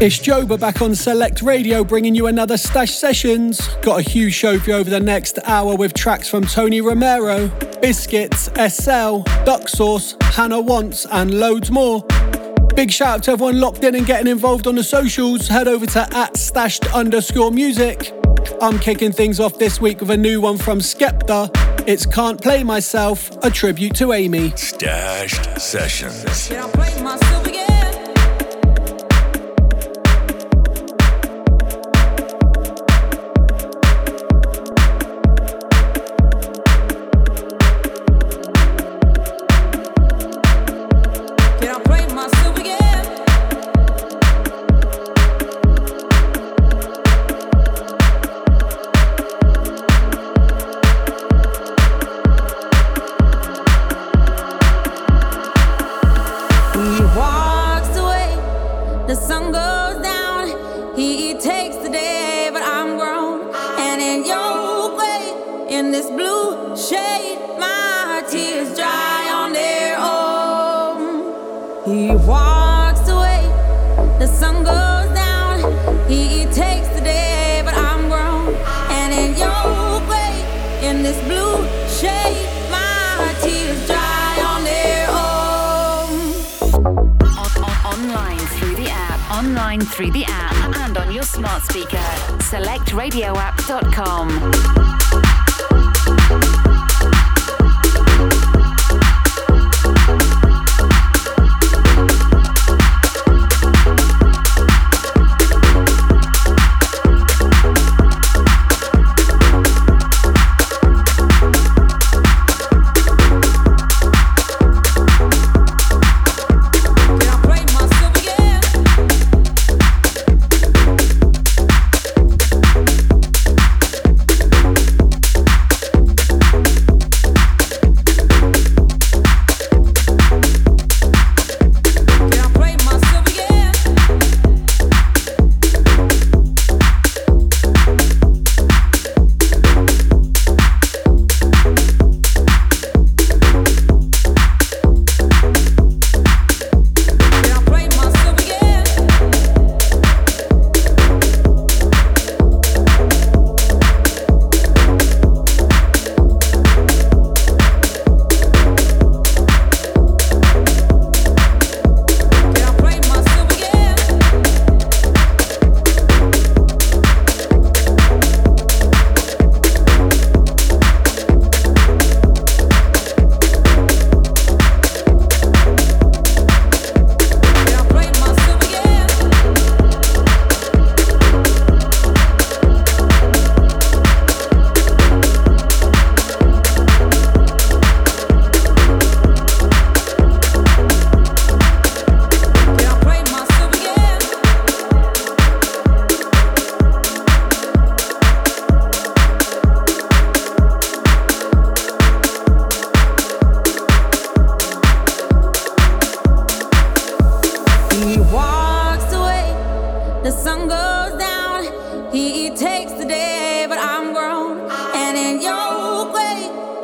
It's Joba back on Select Radio bringing you another Stashed Sessions. Got a huge show for you over the next hour with tracks from Tony Romera, Biscits, ESSEL, Duck Sauce, Hannah Wants, and loads more. Big shout out to everyone locked in and getting involved on the socials. Head over to at stashed underscore music. I'm kicking things off this week with a new one from Skepta. It's Can't Play Myself, a tribute to Amy. Stashed Sessions.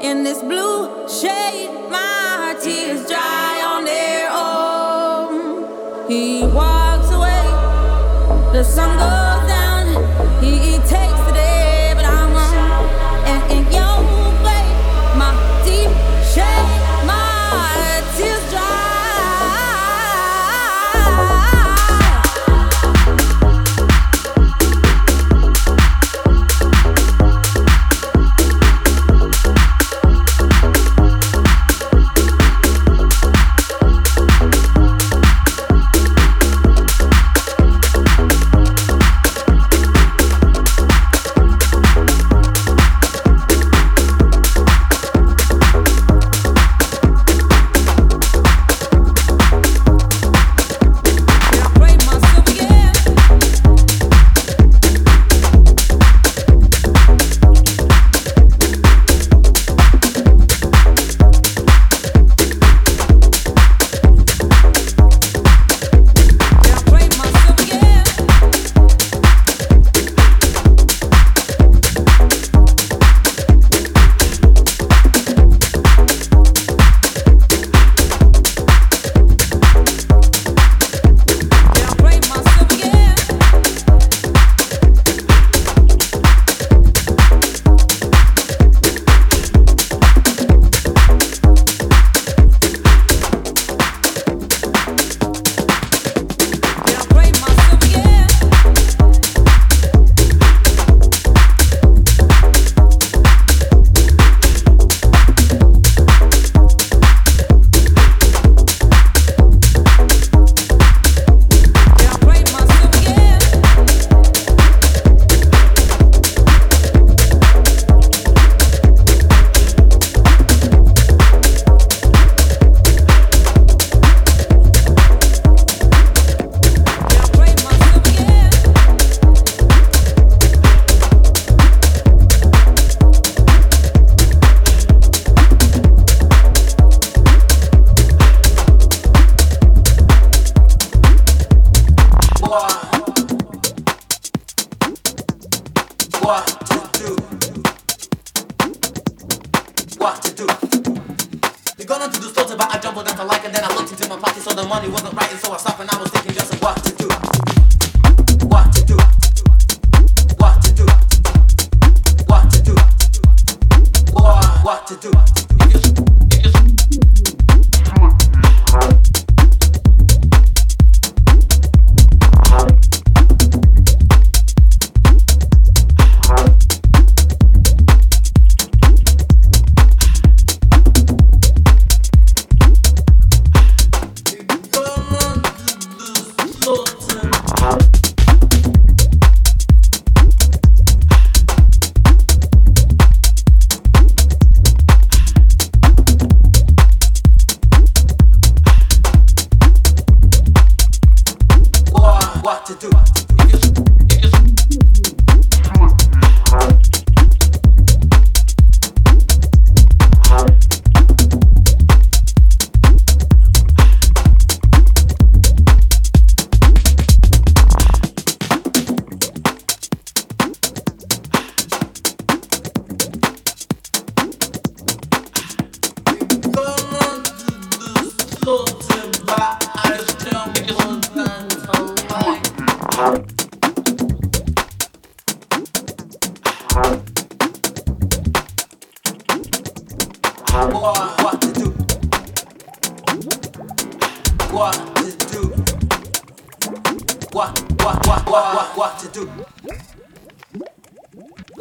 in this blue shade. My tears dry on their own. He walks away, the sun goes down. He takes.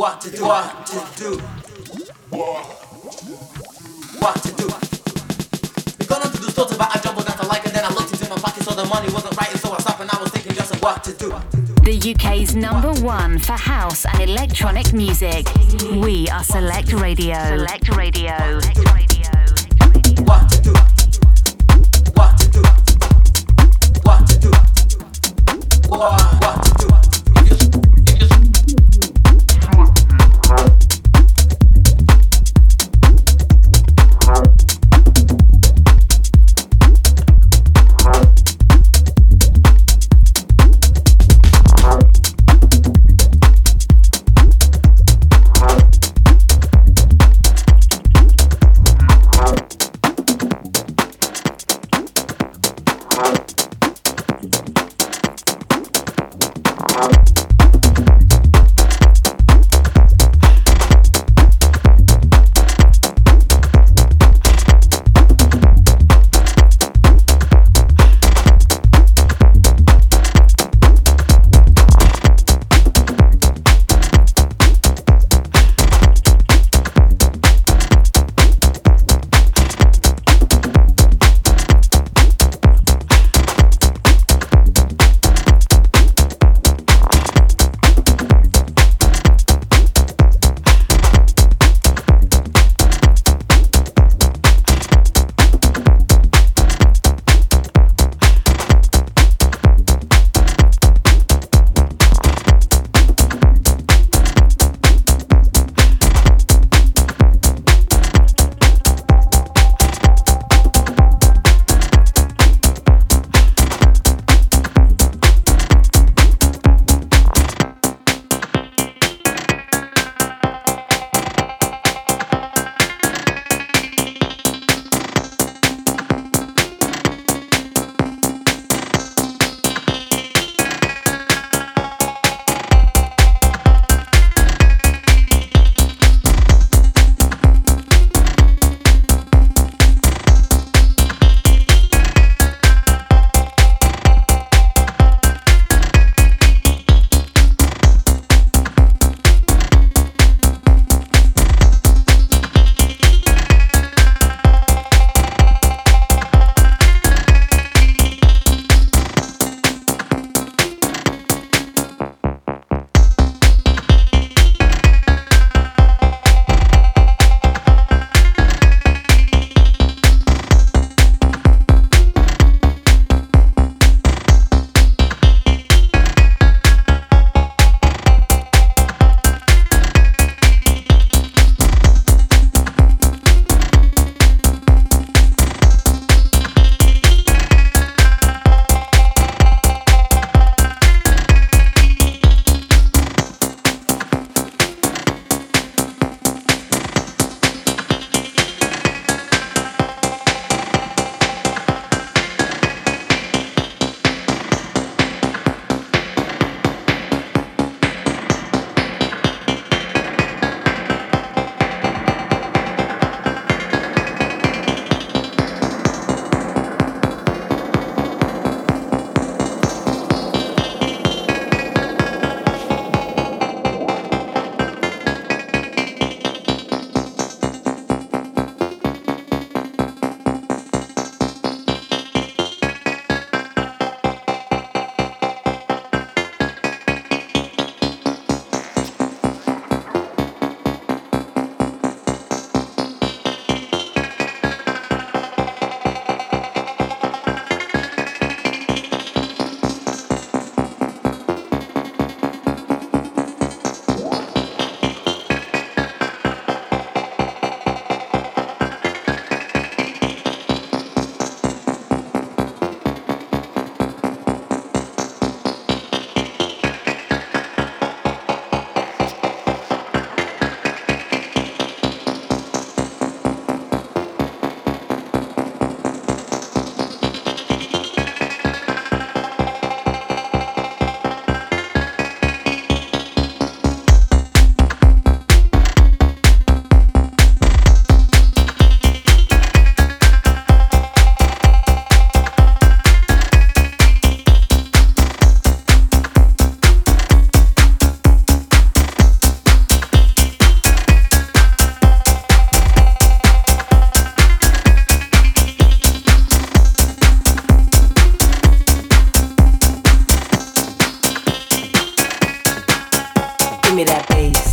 what to do, what to do, what to do. money wasn't right, so I stopped and I was thinking just what to do. The UK's number one for house and electronic music. We are Select Radio. Select Radio. Select Radio. that bass.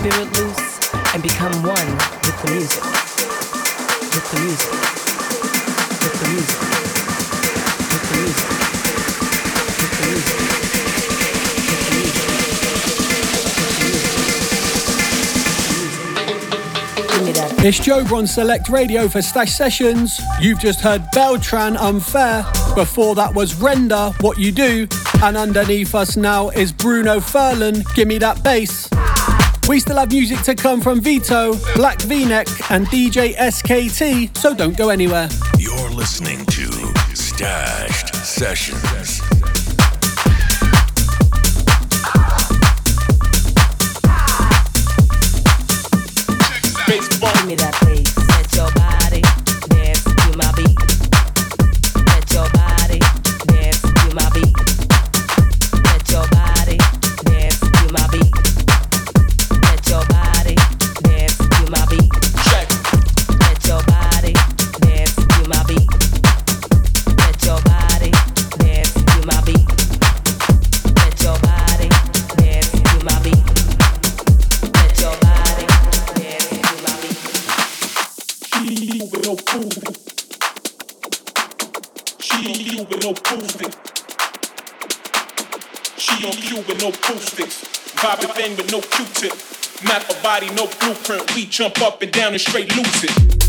spirit loose and become one with the music. With the music. With the music. With the music. With the music. It's Joba on Select Radio for Stashed Sessions. You've just heard Beltran Unfair. Before that was Rendher, What You Do. And underneath us now is Bruno Furlan, Gimme That Bass. We still have music to come from Vito, Black V-Neck, and DJ SKT, so don't go anywhere. You're listening to Stashed Sessions. Give me that jump up and down and straight lose it.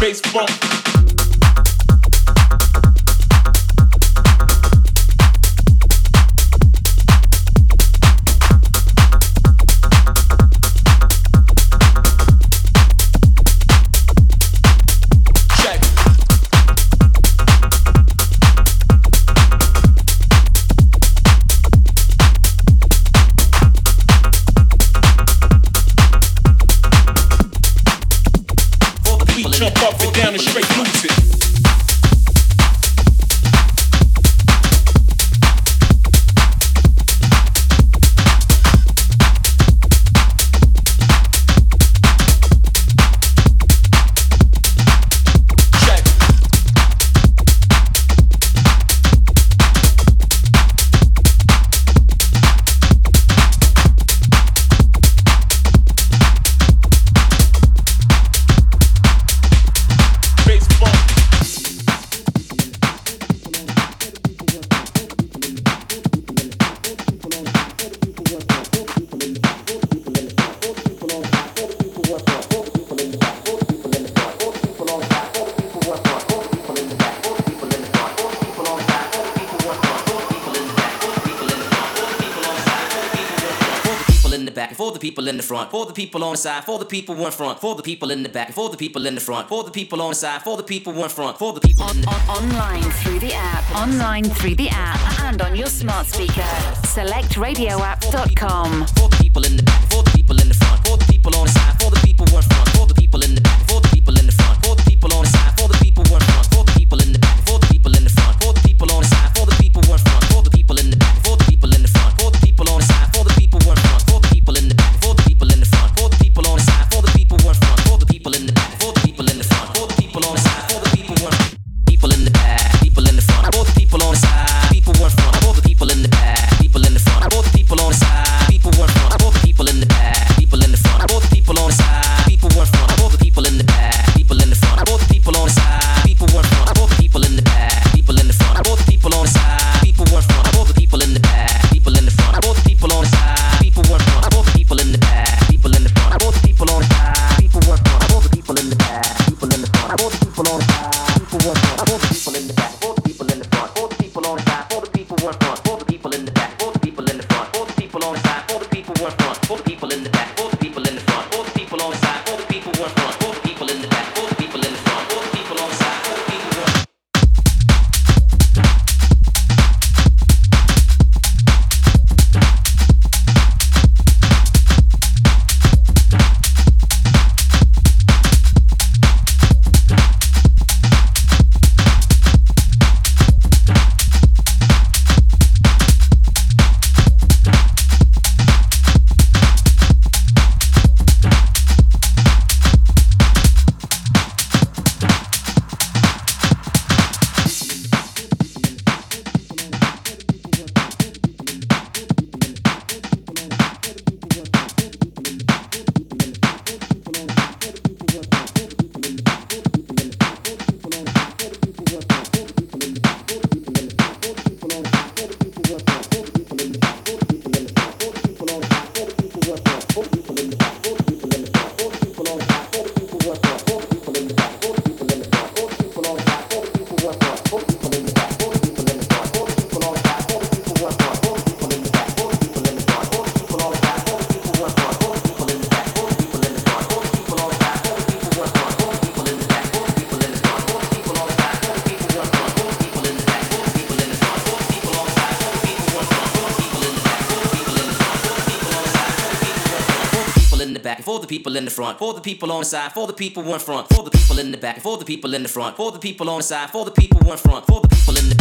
bass funk people on the side, for the people one front, for the people in the back, for the people in the front, for the people on the side, for the people one front, for the people on, on, online through the app, online through the app, and on your smart speaker. SelectRadioApp.com. For the people in the for the front, for the people on the side, for the people in front, for the people in the back, for the people in the front, for the people on the side, for the people in front, for the people in the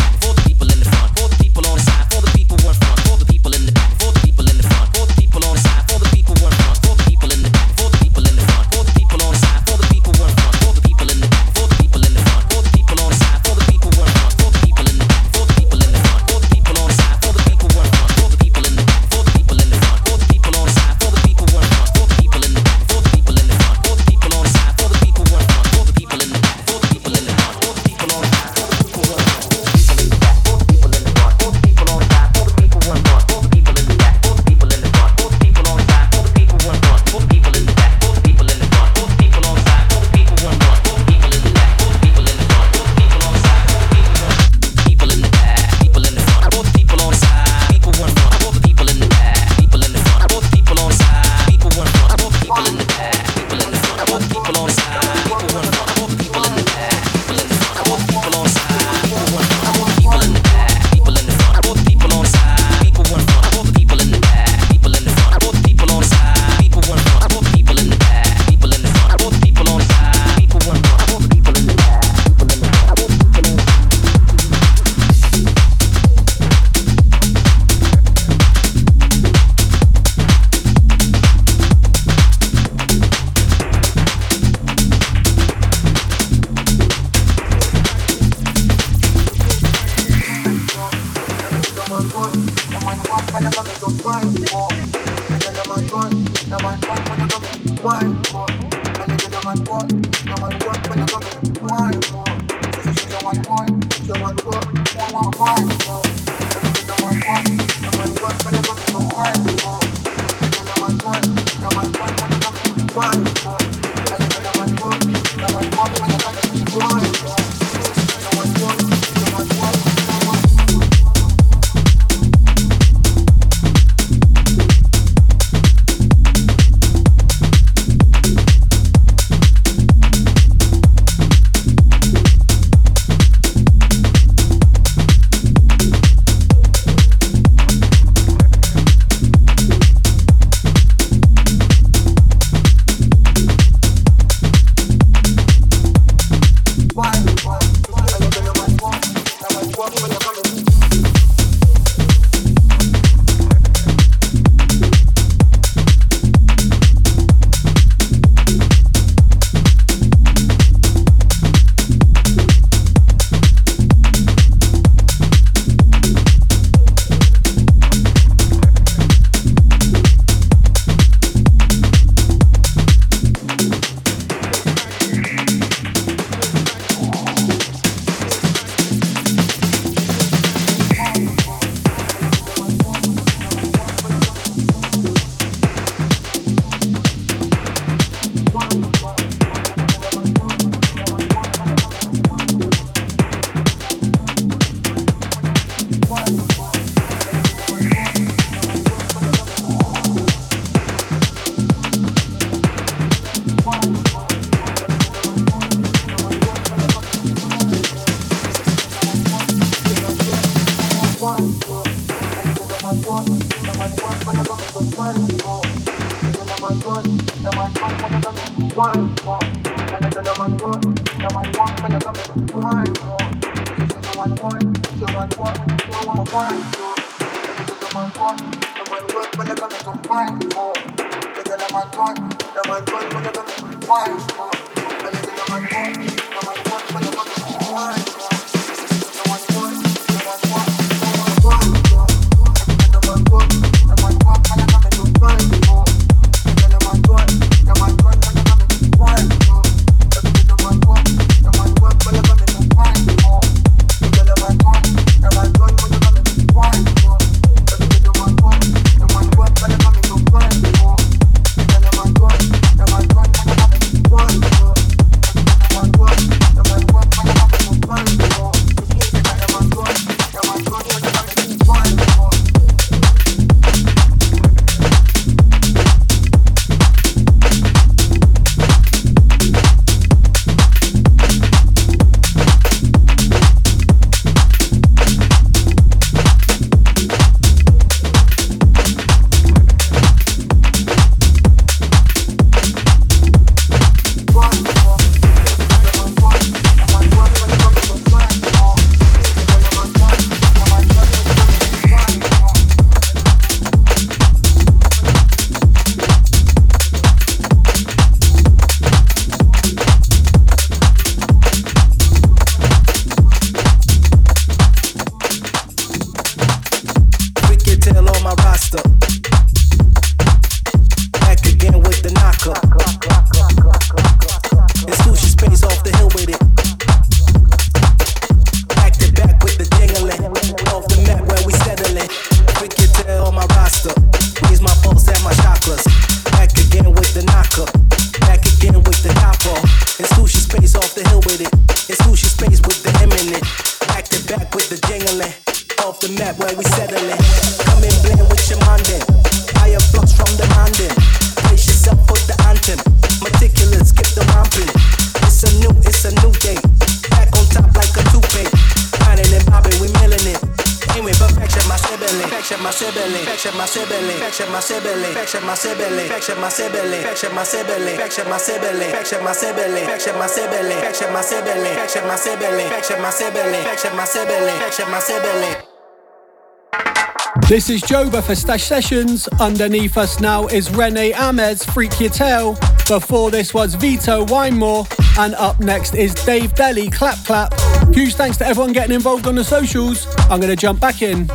This is Joba for Stashed Sessions. Underneath us now is Rene Amesz, Freak Your Tail. Before this was Vito Whine More. And up next is Dave Delly, Clap Clap. Huge thanks to everyone getting involved on the socials. I'm going to jump back in.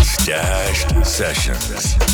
Stashed Sessions.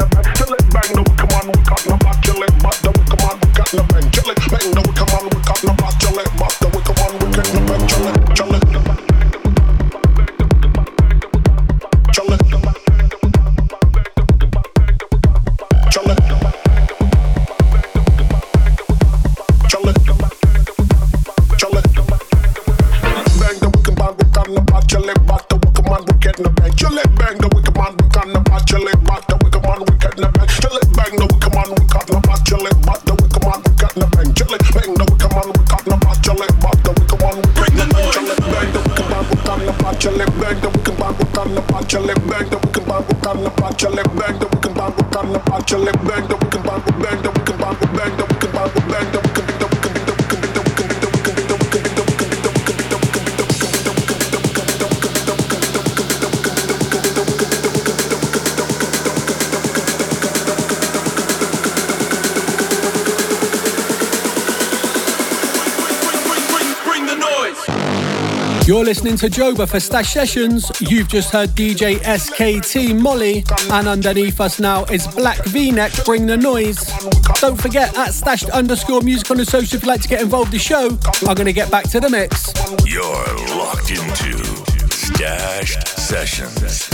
i'm a killer listening to Joba for Stashed Sessions. You've just heard DJ SKT Molly, and underneath us now is Black V-Neck Bring the Noise. Don't forget at stashed underscore music on the social if you'd like to get involved the show. I'm going to get back to the mix. You're locked into Stashed Sessions.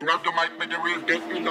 Grab the mic, make the real get in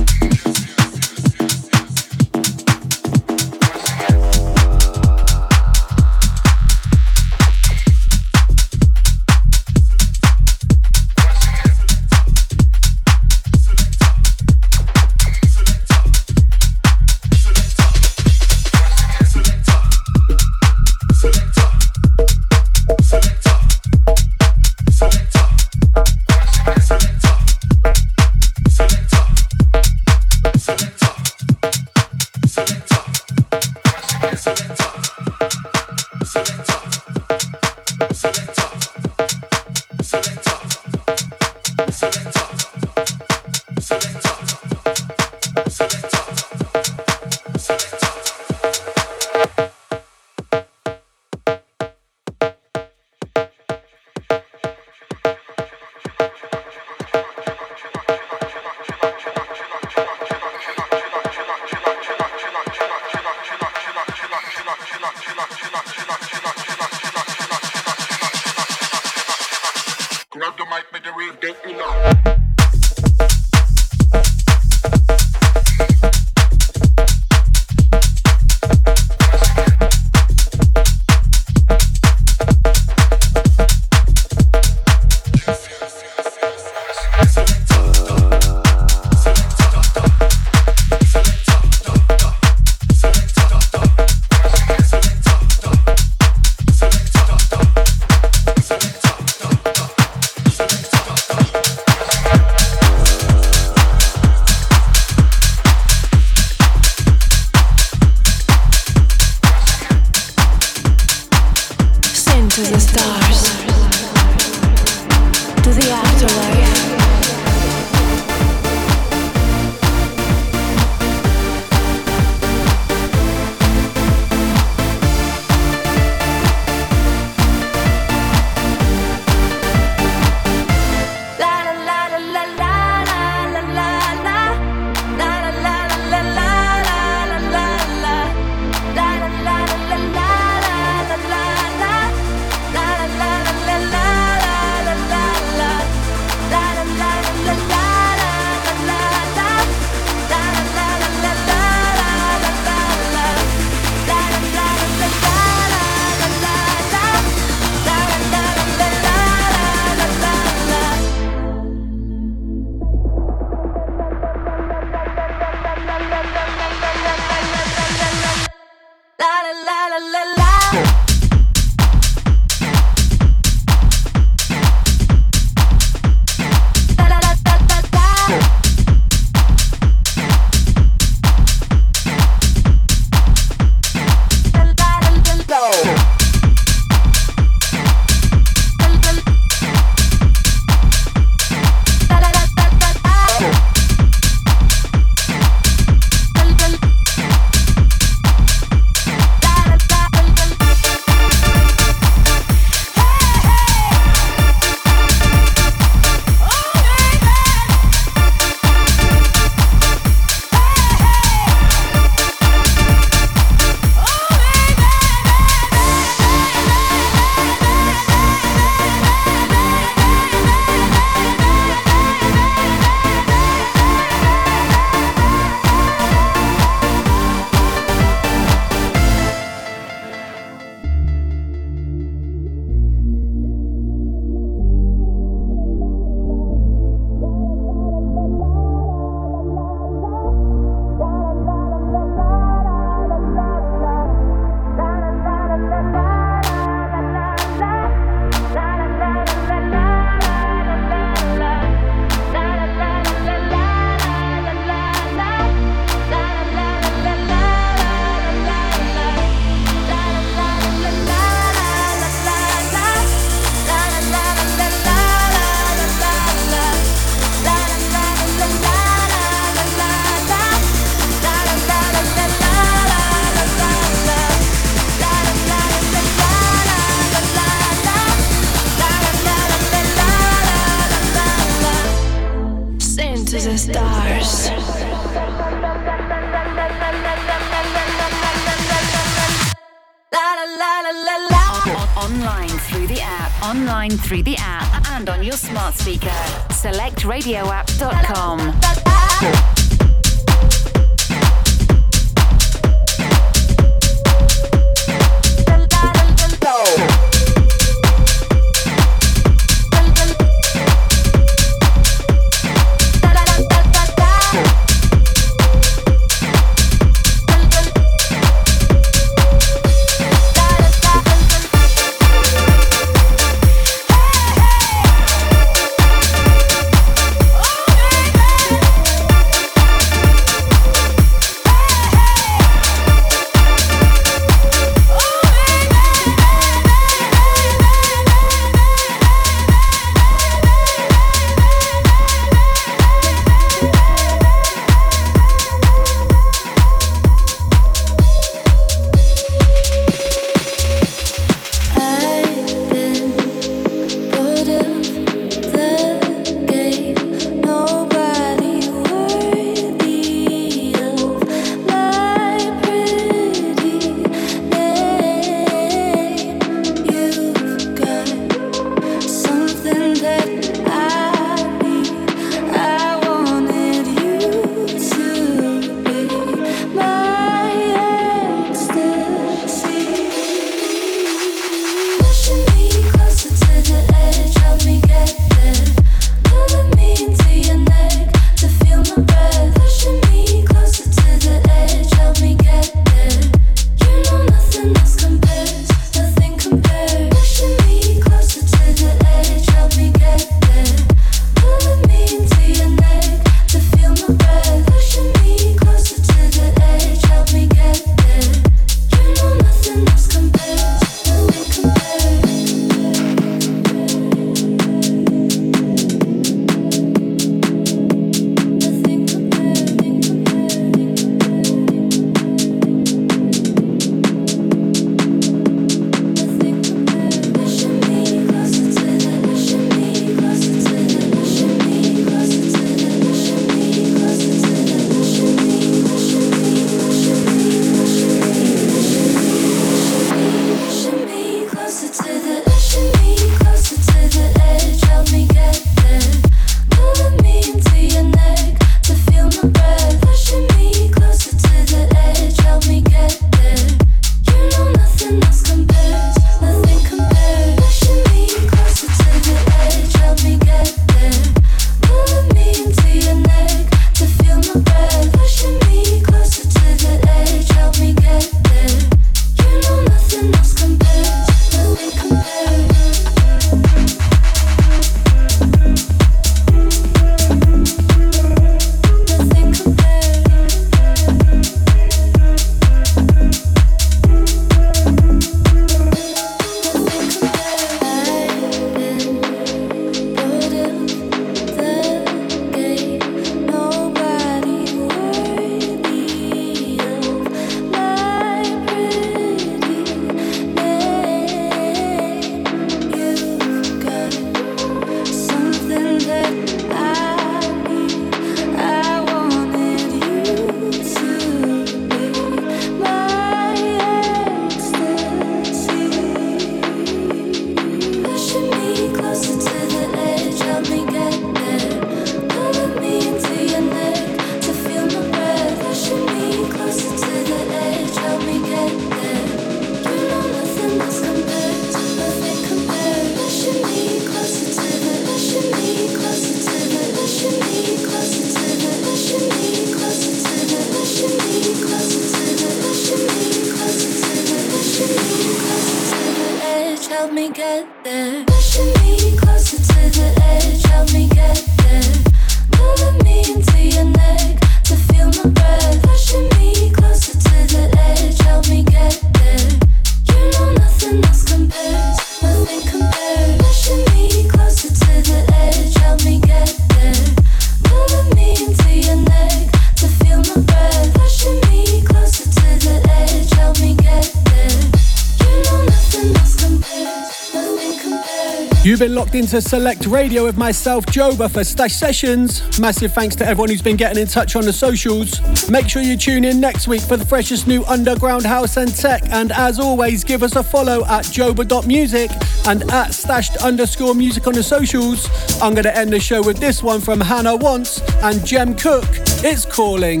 You've been locked into Select Radio with myself, Joba, for Stashed Sessions. Massive thanks to everyone who's been getting in touch on the socials. Make sure you tune in next week for the freshest new underground house and tech. And as always, give us a follow at joba.music and at stashed underscore music on the socials. I'm going to end the show with this one from Hannah Wants and Jem Cooke. It's calling.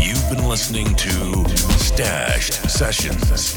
You've been listening to Stashed Sessions.